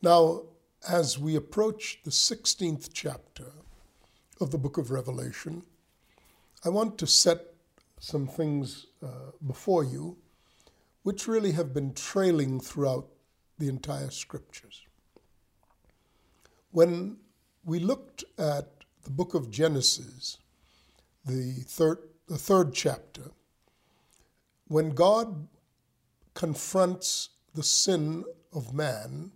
Now, as we approach the 16th chapter of the book of Revelation, I want to set some things uh, before you which really have been trailing throughout the entire scriptures. When we looked at the book of Genesis, the third, the third chapter, when God confronts the sin of man,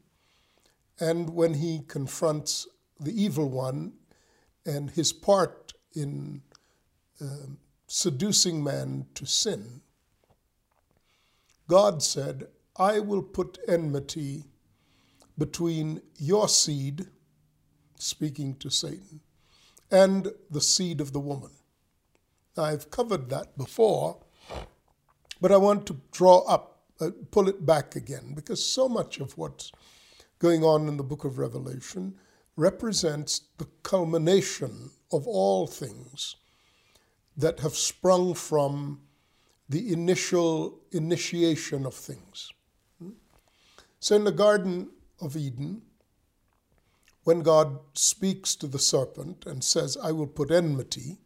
and when he confronts the evil one and his part in uh, seducing man to sin, God said, I will put enmity between your seed, speaking to Satan, and the seed of the woman. I've covered that before, but I want to draw up, uh, pull it back again, because so much of what's going on in the book of Revelation represents the culmination of all things that have sprung from the initial initiation of things. So, in the Garden of Eden, when God speaks to the serpent and says, I will put enmity,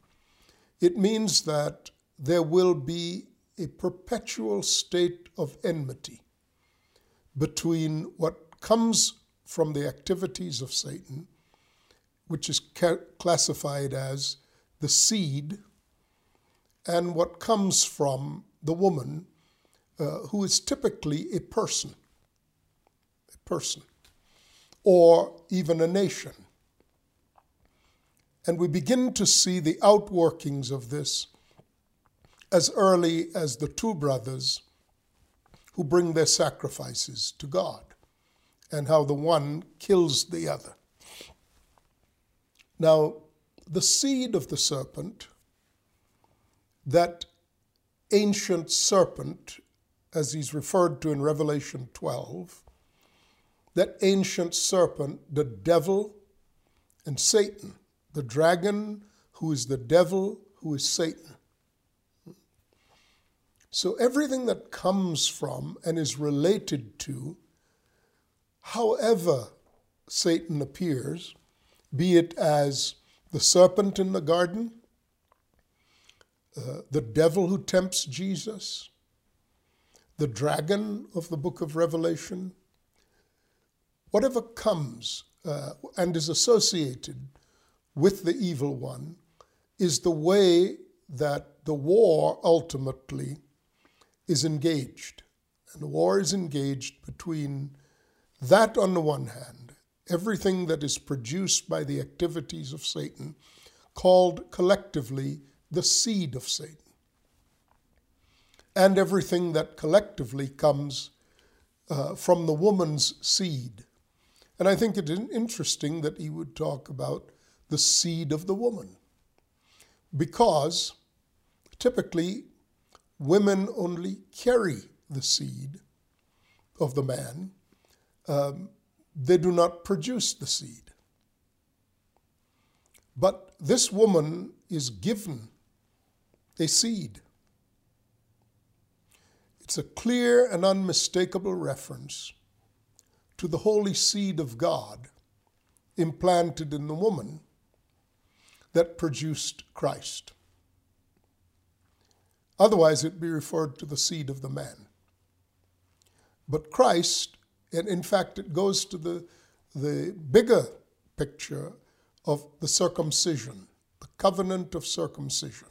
it means that there will be a perpetual state of enmity between what comes from the activities of Satan, which is ca- classified as the seed, and what comes from the woman, uh, who is typically a person, a person, or even a nation. And we begin to see the outworkings of this as early as the two brothers who bring their sacrifices to God, and how the one kills the other. Now, the seed of the serpent, that ancient serpent, as he's referred to in Revelation 12, that ancient serpent, the devil and Satan, the dragon who is the devil, who is Satan. So everything that comes from and is related to, however Satan appears, be it as the serpent in the garden, uh, the devil who tempts Jesus, the dragon of the book of Revelation, whatever comes uh, and is associated with the evil one is the way that the war ultimately is engaged. And the war is engaged between that on the one hand, everything that is produced by the activities of Satan, called collectively the seed of Satan, and everything that collectively comes uh, from the woman's seed. And I think it is interesting that he would talk about the seed of the woman, because typically women only carry the seed of the man, um, they do not produce the seed. But this woman is given a seed. It's a clear and unmistakable reference to the holy seed of God implanted in the woman that produced Christ. Otherwise, it'd be referred to the seed of the man. But Christ, and in fact, it goes to the, the bigger picture of the circumcision, the covenant of circumcision.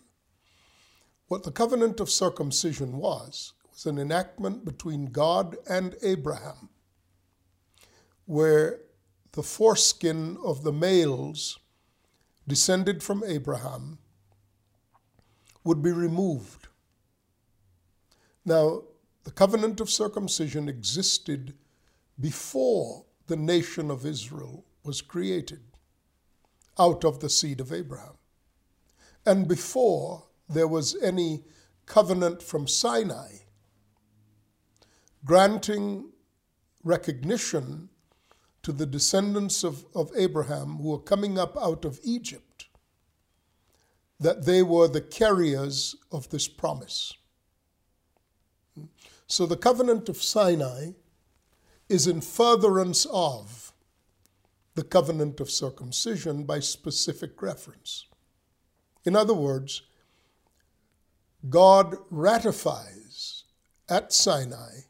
What the covenant of circumcision was, was an enactment between God and Abraham, where the foreskin of the males descended from Abraham would be removed. Now, the covenant of circumcision existed before the nation of Israel was created out of the seed of Abraham, and before there was any covenant from Sinai granting recognition to the descendants of, of Abraham who were coming up out of Egypt that they were the carriers of this promise. So the covenant of Sinai is in furtherance of the covenant of circumcision by specific reference. In other words, God ratifies at Sinai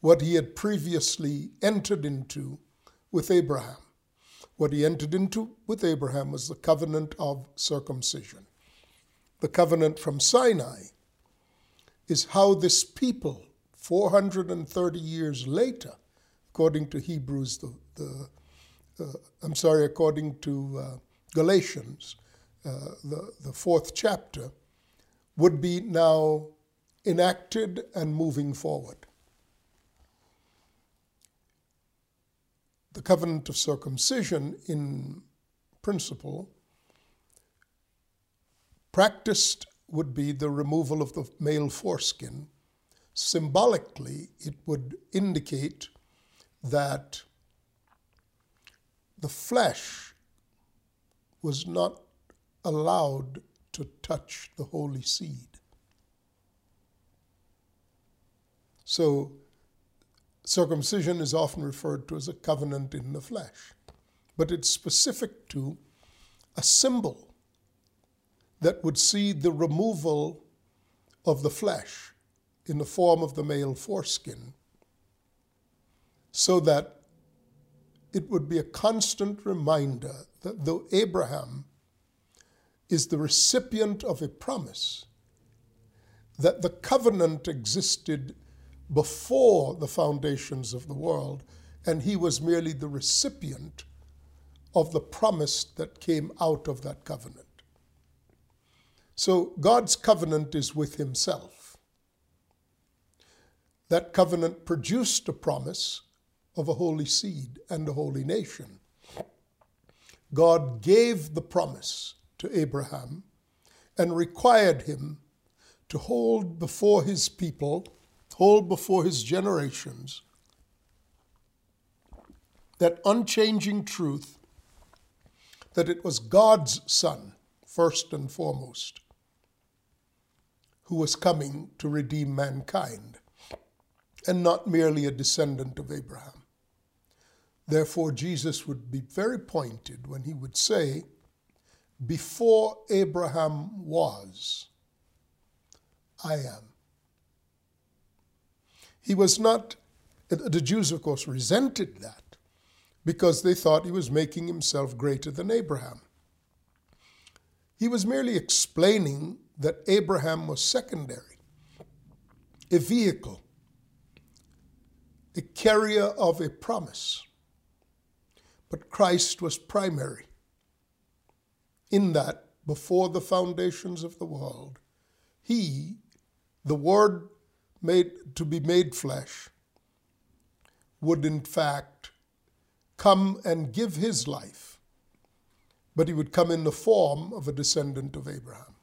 what he had previously entered into with Abraham. What he entered into with Abraham was the covenant of circumcision. The covenant from Sinai is how this people, 430 years later, according to Hebrews, the, the uh, I'm sorry, according to uh, Galatians, uh, the, the fourth chapter, would be now enacted and moving forward. The covenant of circumcision, in principle, practiced would be the removal of the male foreskin. Symbolically, it would indicate that the flesh was not allowed to touch the holy seed. So, circumcision is often referred to as a covenant in the flesh, but it's specific to a symbol that would see the removal of the flesh in the form of the male foreskin, so that it would be a constant reminder that though Abraham is the recipient of a promise, that the covenant existed before the foundations of the world, and he was merely the recipient of the promise that came out of that covenant. So God's covenant is with himself. That covenant produced a promise of a holy seed and a holy nation. God gave the promise to Abraham and required him to hold before his people, hold before his generations, that unchanging truth that it was God's Son, first and foremost, who was coming to redeem mankind, and not merely a descendant of Abraham. Therefore, Jesus would be very pointed when he would say, Before Abraham was, I am. He was not, the Jews, of course, resented that because they thought he was making himself greater than Abraham. He was merely explaining that Abraham was secondary, a vehicle, a carrier of a promise. But Christ was primary in that before the foundations of the world, he, the Word made to be made flesh, would in fact come and give his life, but he would come in the form of a descendant of Abraham.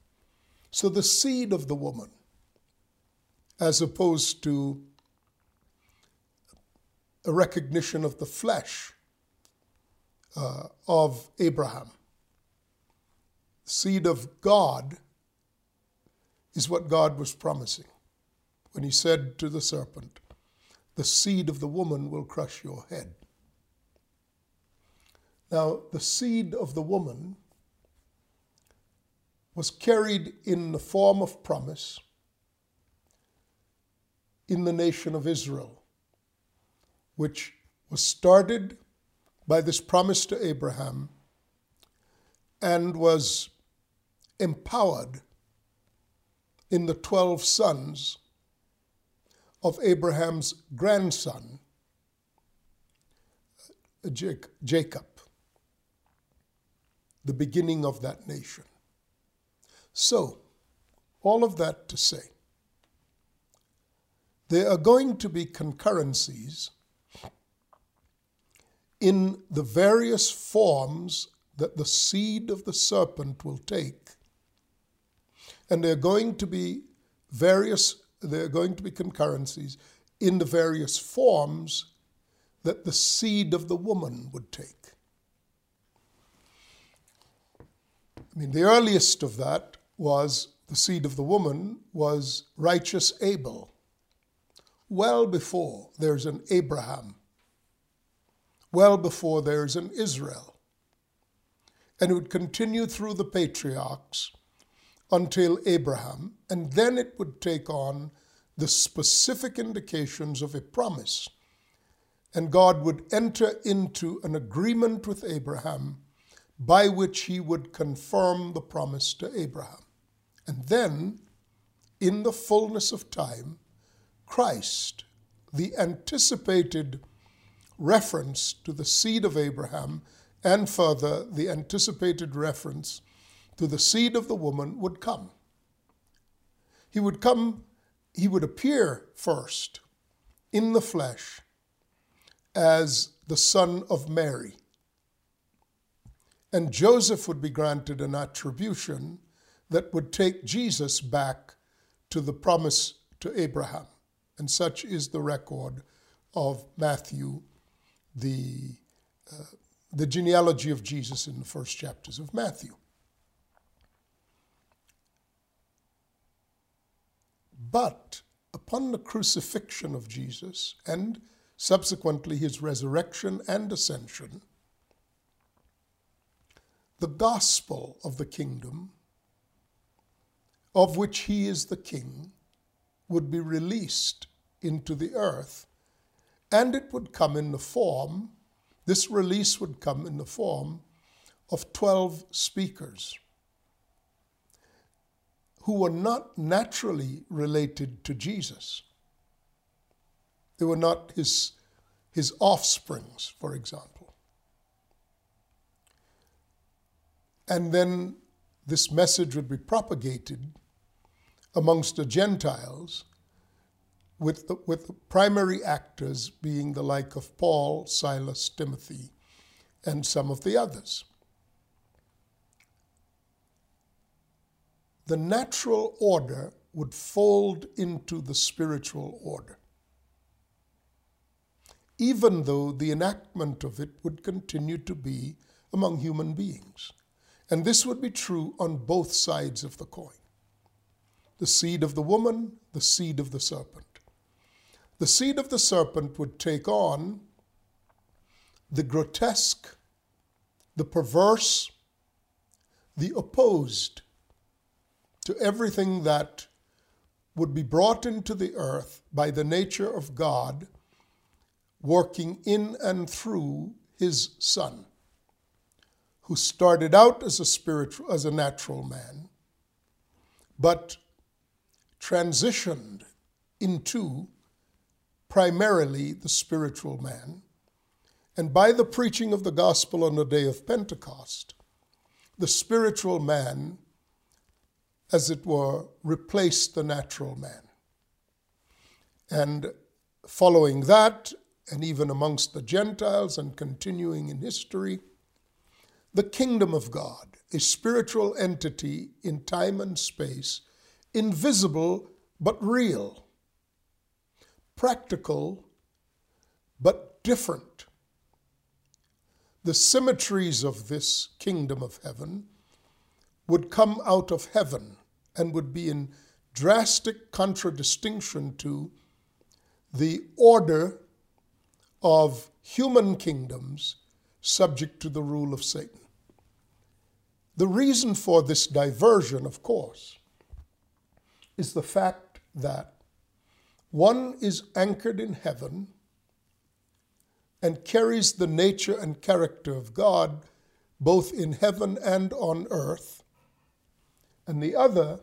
So the seed of the woman, as opposed to a recognition of the flesh uh, of Abraham, seed of God is what God was promising when he said to the serpent, The seed of the woman will crush your head. Now, the seed of the woman was carried in the form of promise in the nation of Israel, which was started by this promise to Abraham and was empowered in the 12 sons of Abraham's grandson, Jacob, the beginning of that nation. So, all of that to say, there are going to be concurrencies in the various forms that the seed of the serpent will take. And there are going to be various, there are going to be concurrencies in the various forms that the seed of the woman would take. I mean, the earliest of that was the seed of the woman was righteous Abel, well before there's an Abraham, well before there's an Israel. And it would continue through the patriarchs until Abraham, and then it would take on the specific indications of a promise. And God would enter into an agreement with Abraham by which he would confirm the promise to Abraham. And then, in the fullness of time, Christ, the anticipated reference to the seed of Abraham, and further, the anticipated reference to the seed of the woman, would come. He would come, he would appear first in the flesh as the son of Mary. And Joseph would be granted an attribution that would take Jesus back to the promise to Abraham. And such is the record of Matthew, the, uh, the genealogy of Jesus in the first chapters of Matthew. But upon the crucifixion of Jesus and subsequently his resurrection and ascension, the gospel of the kingdom, of which he is the king, would be released into the earth, and it would come in the form, this release would come in the form of 12 speakers who were not naturally related to Jesus. They were not his, his offsprings, for example. And then this message would be propagated amongst the Gentiles, with the, with the primary actors being the like of Paul, Silas, Timothy, and some of the others. The natural order would fold into the spiritual order, even though the enactment of it would continue to be among human beings. And this would be true on both sides of the coin the seed of the woman, the seed of the serpent. The seed of the serpent would take on the grotesque, the perverse, the opposed to everything that would be brought into the earth by the nature of God working in and through his Son who started out as a spiritual, as a natural man, but transitioned into primarily the spiritual man. And by the preaching of the gospel on the day of Pentecost, the spiritual man, as it were, replaced the natural man. And following that, and even amongst the Gentiles and continuing in history, the kingdom of God, a spiritual entity in time and space, invisible but real, practical but different. The symmetries of this kingdom of heaven would come out of heaven and would be in drastic contradistinction to the order of human kingdoms subject to the rule of Satan. The reason for this diversion, of course, is the fact that one is anchored in heaven and carries the nature and character of God both in heaven and on earth, and the other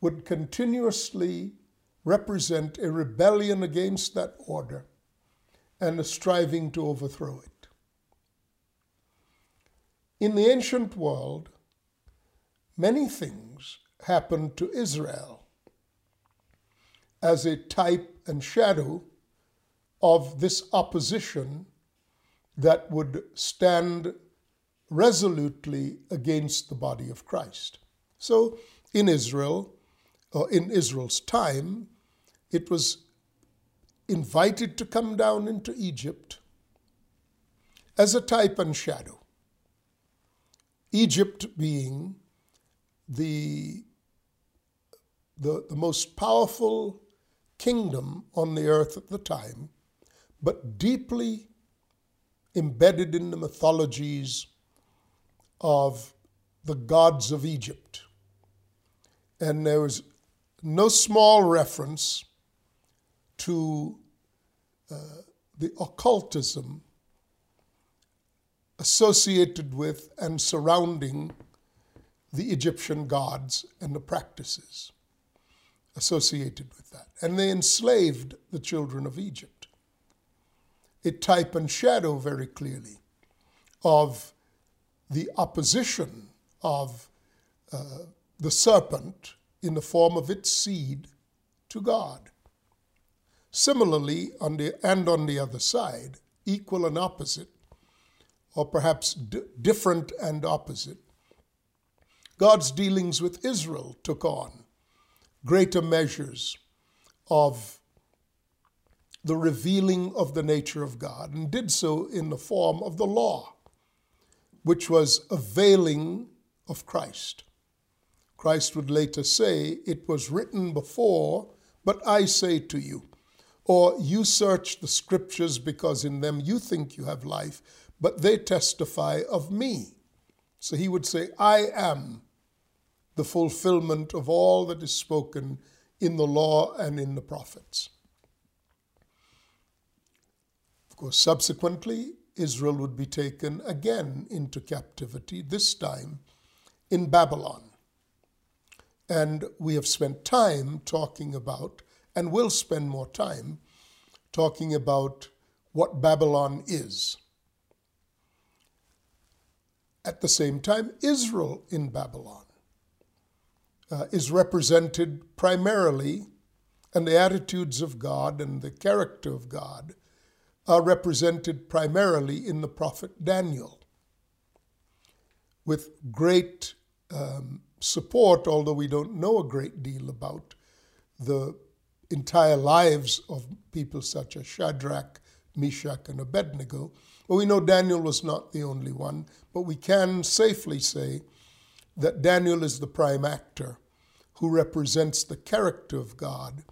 would continuously represent a rebellion against that order and a striving to overthrow it. In the ancient world, many things happened to Israel as a type and shadow of this opposition that would stand resolutely against the body of Christ. So in Israel, or in Israel's time, it was invited to come down into Egypt as a type and shadow. Egypt being the, the, the most powerful kingdom on the earth at the time, but deeply embedded in the mythologies of the gods of Egypt. And there was no small reference to uh, the occultism associated with and surrounding the Egyptian gods and the practices associated with that. And they enslaved the children of Egypt. A type and shadow very clearly of the opposition of uh, the serpent in the form of its seed to God. Similarly, on the, and on the other side, equal and opposite, or perhaps d- different and opposite, God's dealings with Israel took on greater measures of the revealing of the nature of God, and did so in the form of the law, which was a veiling of Christ. Christ would later say, It was written before, but I say to you. Or you search the scriptures because in them you think you have life, but they testify of me. So he would say, I am the fulfillment of all that is spoken in the law and in the prophets. Of course, subsequently, Israel would be taken again into captivity, this time in Babylon. And we have spent time talking about, and will spend more time talking about what Babylon is. At the same time, Israel in Babylon uh, is represented primarily, and the attitudes of God and the character of God are represented primarily in the prophet Daniel, with great um, support, although we don't know a great deal about the entire lives of people such as Shadrach, Meshach, and Abednego. Well, we know Daniel was not the only one, but we can safely say that Daniel is the prime actor who represents the character of God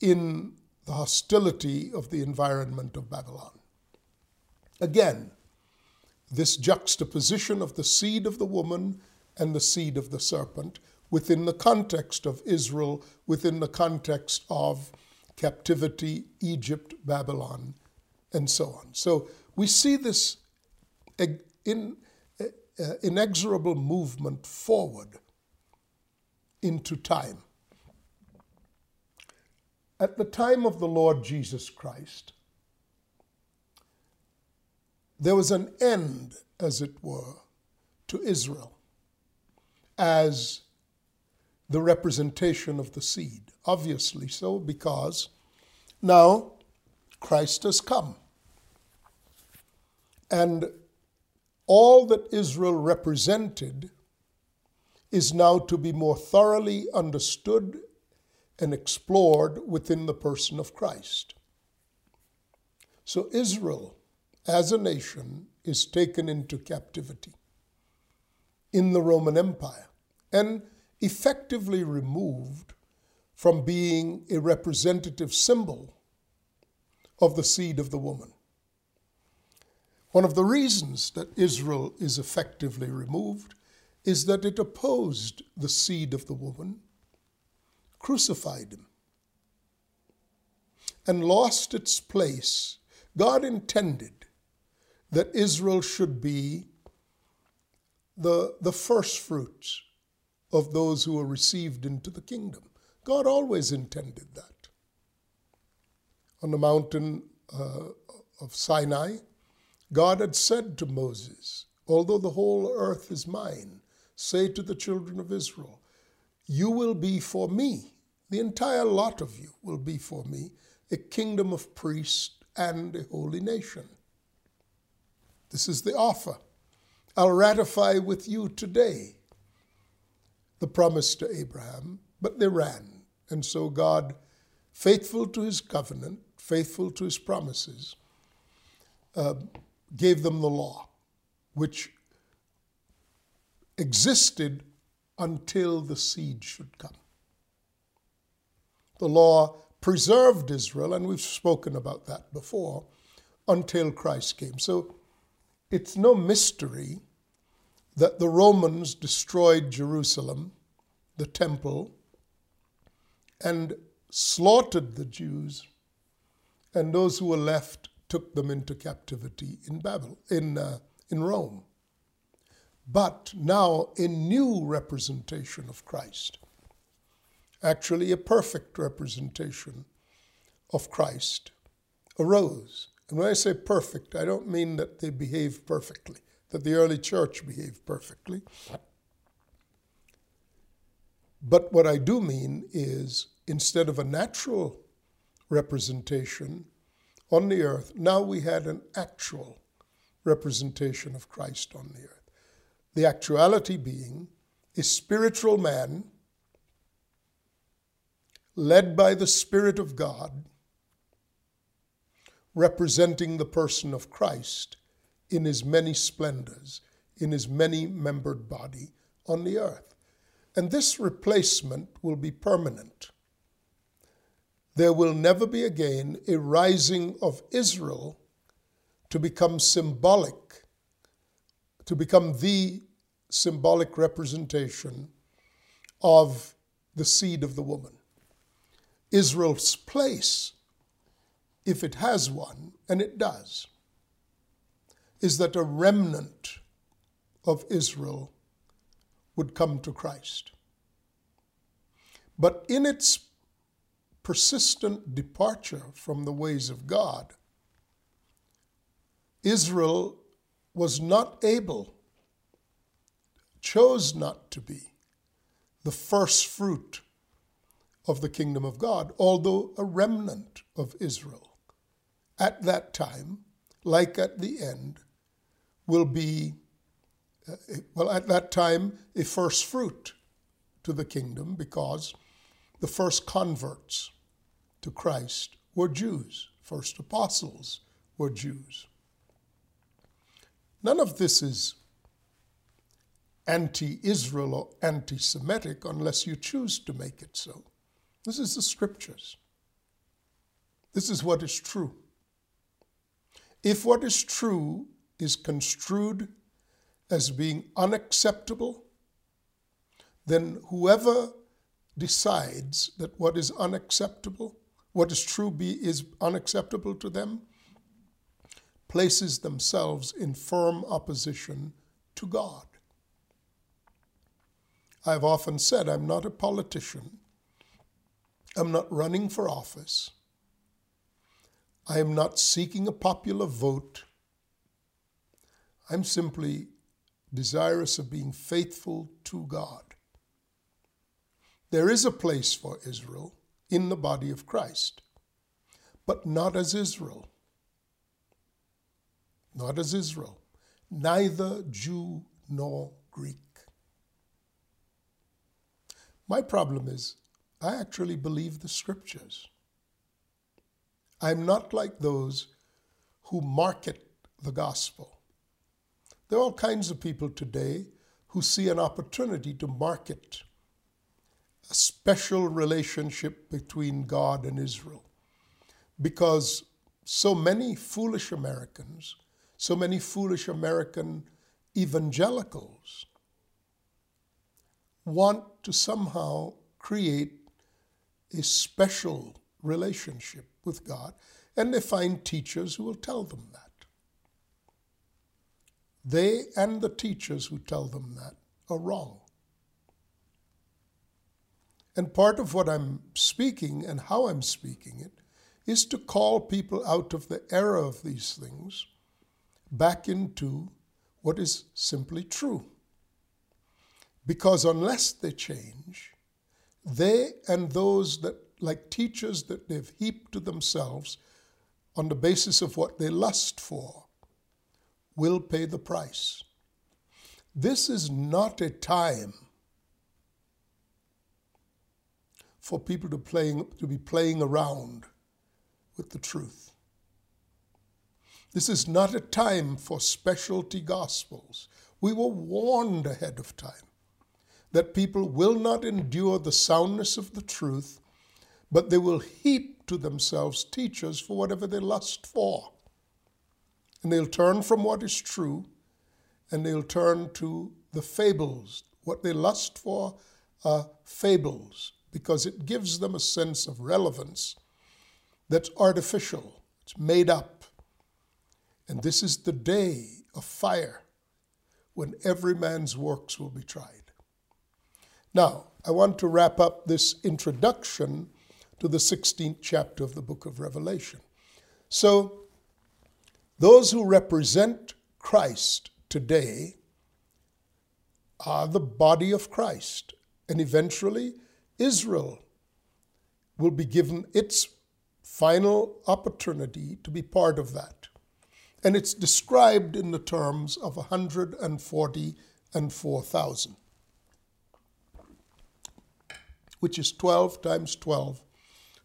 in the hostility of the environment of Babylon. Again, this juxtaposition of the seed of the woman and the seed of the serpent within the context of Israel, within the context of captivity, Egypt, Babylon, and so on. So we see this in, uh, inexorable movement forward into time. At the time of the Lord Jesus Christ, there was an end, as it were, to Israel as the representation of the seed. Obviously so, because now Christ has come. And all that Israel represented is now to be more thoroughly understood and explored within the person of Christ. So Israel, as a nation, is taken into captivity in the Roman Empire and effectively removed from being a representative symbol of the seed of the woman. One of the reasons that Israel is effectively removed is that it opposed the seed of the woman, crucified him, and lost its place. God intended that Israel should be the, the first fruits of those who are received into the kingdom. God always intended that. On the mountain uh, of Sinai, God had said to Moses, Although the whole earth is mine, say to the children of Israel, You will be for me, the entire lot of you will be for me, a kingdom of priests and a holy nation. This is the offer. I'll ratify with you today the promise to Abraham, but they ran. And so God, faithful to his covenant, faithful to his promises, uh, gave them the law, which existed until the seed should come. The law preserved Israel, and we've spoken about that before, until Christ came. So it's no mystery that the Romans destroyed Jerusalem, the temple, and slaughtered the Jews, and those who were left took them into captivity in Babel, in, uh, in Rome. But now a new representation of Christ, actually a perfect representation of Christ, arose. And when I say perfect, I don't mean that they behaved perfectly, that the early church behaved perfectly. But what I do mean is instead of a natural representation on the earth, now we had an actual representation of Christ on the earth. The actuality being a spiritual man led by the Spirit of God, representing the person of Christ in his many splendors, in his many membered body on the earth. And this replacement will be permanent. There will never be again a rising of Israel to become symbolic, to become the symbolic representation of the seed of the woman. Israel's place, if it has one, and it does, is that a remnant of Israel would come to Christ. But in its persistent departure from the ways of God, Israel was not able, chose not to be, the first fruit of the kingdom of God, although a remnant of Israel. At that time, like at the end, will be, uh, well, at that time, a first fruit to the kingdom because the first converts to Christ were Jews, first apostles were Jews. None of this is anti Israel or anti Semitic unless you choose to make it so. This is the scriptures. This is what is true. If what is true is construed as being unacceptable, then whoever decides that what is unacceptable, what is true be, is unacceptable to them, places themselves in firm opposition to God. I've often said I'm not a politician. I'm not running for office. I am not seeking a popular vote. I'm simply desirous of being faithful to God. There is a place for Israel in the body of Christ, but not as Israel. Not as Israel. Neither Jew nor Greek. My problem is, I actually believe the scriptures. I'm not like those who market the gospel. There are all kinds of people today who see an opportunity to market a special relationship between God and Israel. Because so many foolish Americans, so many foolish American evangelicals want to somehow create a special relationship with God, and they find teachers who will tell them that. They and the teachers who tell them that are wrong. And part of what I'm speaking and how I'm speaking it is to call people out of the error of these things back into what is simply true. Because unless they change, they and those that, like teachers that they've heaped to themselves on the basis of what they lust for, will pay the price. This is not a time for people to, playing, to be playing around with the truth. This is not a time for specialty gospels. We were warned ahead of time that people will not endure the soundness of the truth but they will heap to themselves teachers for whatever they lust for. And they'll turn from what is true and they'll turn to the fables. What they lust for are fables because it gives them a sense of relevance that's artificial, it's made up. And this is the day of fire when every man's works will be tried. Now, I want to wrap up this introduction to the 16th chapter of the book of Revelation. So, those who represent Christ today are the body of Christ, and eventually Israel will be given its final opportunity to be part of that. And it's described in the terms of 140 and 4,000, which is 12 times 12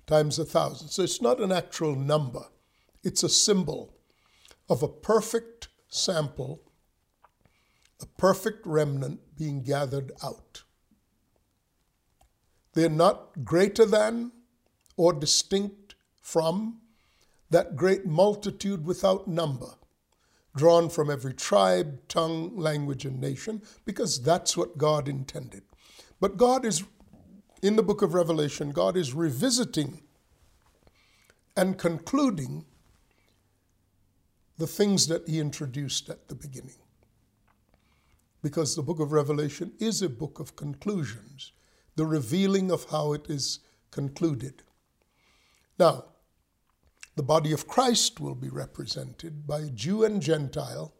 times 1,000. So it's not an actual number, it's a symbol of a perfect sample, a perfect remnant being gathered out. They're not greater than or distinct from that great multitude without number, drawn from every tribe, tongue, language, and nation, because that's what God intended. But God is, in the book of Revelation, God is revisiting and concluding the things that He introduced at the beginning. Because the book of Revelation is a book of conclusions, the revealing of how it is concluded. Now, the body of Christ will be represented by Jew and Gentile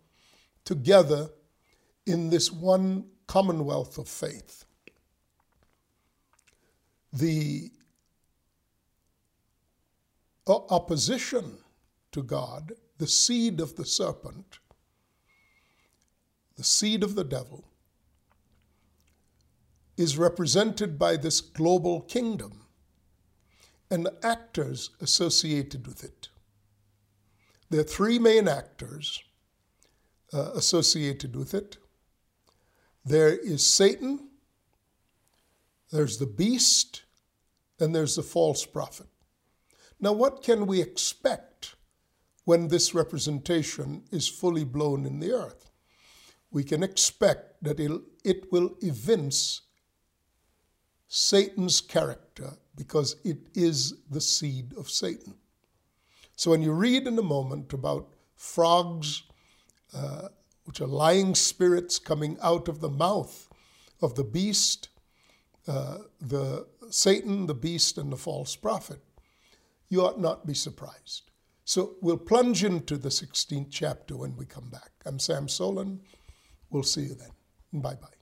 together in this one commonwealth of faith. The opposition to God, the seed of the serpent, the seed of the devil, is represented by this global kingdom and the actors associated with it. There are three main actors uh, associated with it. There is Satan, there's the beast, and there's the false prophet. Now, what can we expect when this representation is fully blown in the earth? We can expect that it will evince Satan's character because it is the seed of Satan. So when you read in a moment about frogs, uh, which are lying spirits coming out of the mouth of the beast, uh, the Satan, the beast, and the false prophet, you ought not be surprised. So we'll plunge into the 16th chapter when we come back. I'm Sam Soleyn. We'll see you then. Bye bye.